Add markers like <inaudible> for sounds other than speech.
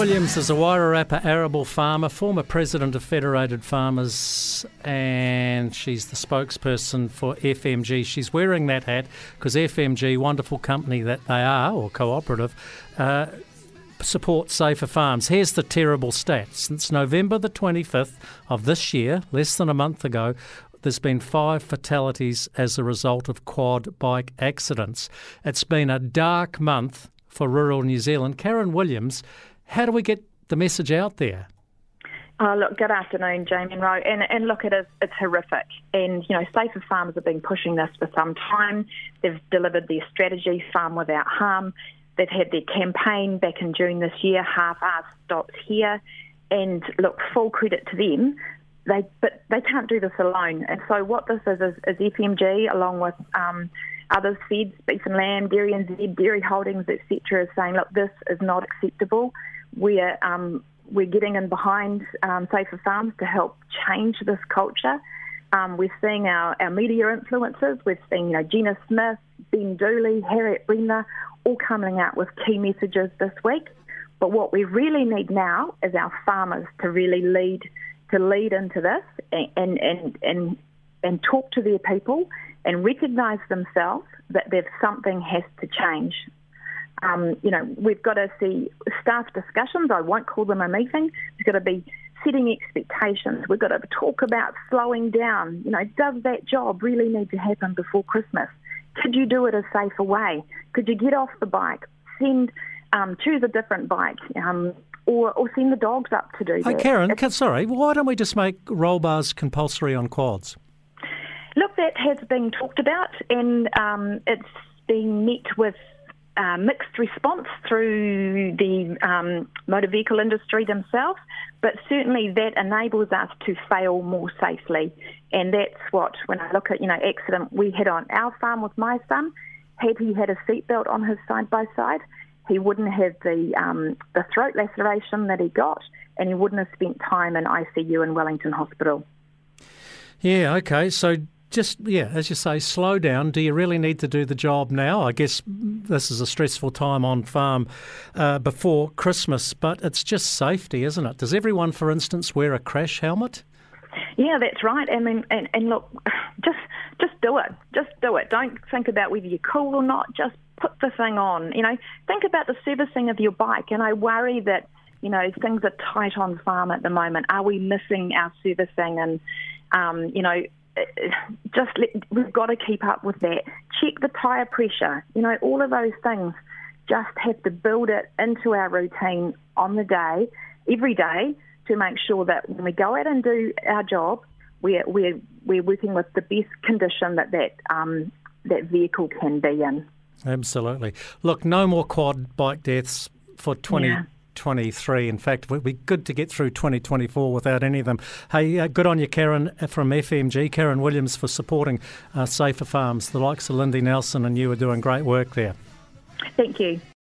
Williams is a Wairarapa arable farmer, former president of Federated Farmers, and she's the spokesperson for FMG. She's wearing that hat because FMG, wonderful company that they are, or cooperative, uh, support safer farms. Here's the terrible stats. Since November the 25th of this year, less than a month ago, there's been five fatalities as a result of quad bike accidents. It's been a dark month for rural New Zealand. Karen Williams, how do we get the message out there? Oh, look, good afternoon, Jamie and. And, and look, it is, it's horrific. And, you know, Safer Farms have been pushing this for some time. They've delivered their strategy, Farm Without Harm. They've had their campaign back in June this year, Half Ass Stops Here. And look, full credit to them. They, but they can't do this alone. And so what this is is, is FMG, along with um, others, Feds, Beef and Lamb, Dairy NZ, Dairy Holdings, etc., is saying, look, this is not acceptable. We're um, we're getting in behind um, Safer Farms to help change this culture. Um, we're seeing our, our media influencers. We've seen, you know, Gina Smith, Ben Dooley, Harriet Brendler, all coming out with key messages this week. But what we really need now is our farmers to really lead to lead into this and and and and talk to their people and recognise themselves that there's something has to change. Um, you know, we've got to see staff discussions. I won't call them a meeting. There's got to be setting expectations. We've got to talk about slowing down. You know, does that job really need to happen before Christmas? Could you do it a safer way? Could you get off the bike, send, um, choose a different bike, um, or, or send the dogs up to do hey, that? Karen, sorry, why don't we just make roll bars compulsory on quads? Look, that has been talked about, and um, it's been met with uh, mixed response through the um, motor vehicle industry themselves, but certainly that enables us to fail more safely. And that's what, when I look at, you know, accident we had on our farm with my son, had he had a seatbelt on his side by side, he wouldn't have the, um, the throat laceration that he got, and he wouldn't have spent time in ICU in Wellington Hospital. Yeah, okay. So just yeah, as you say, slow down. Do you really need to do the job now? I guess this is a stressful time on farm uh, before Christmas, but it's just safety, isn't it? Does everyone, for instance, wear a crash helmet? Yeah, that's right. I mean, and, and look, <sighs> just just do it. Just do it. Don't think about whether you're cool or not. Just put the thing on. You know, think about the servicing of your bike. And I worry that you know things are tight on farm at the moment. Are we missing our servicing? And um, you know, just let, we've got to keep up with that. Check the tyre pressure. You know, all of those things just have to build it into our routine on the day, every day, to make sure that when we go out and do our job, we're we're we're working with the best condition that that um, that vehicle can be in. Absolutely. Look, no more quad bike deaths for 20, yeah. 2023. In fact, it would be good to get through 2024 without any of them. Hey, uh, good on you, Karen, uh, from FMG, Karen Williams, for supporting uh, Safer Farms. The likes of Lindy Nelson and you are doing great work there. Thank you.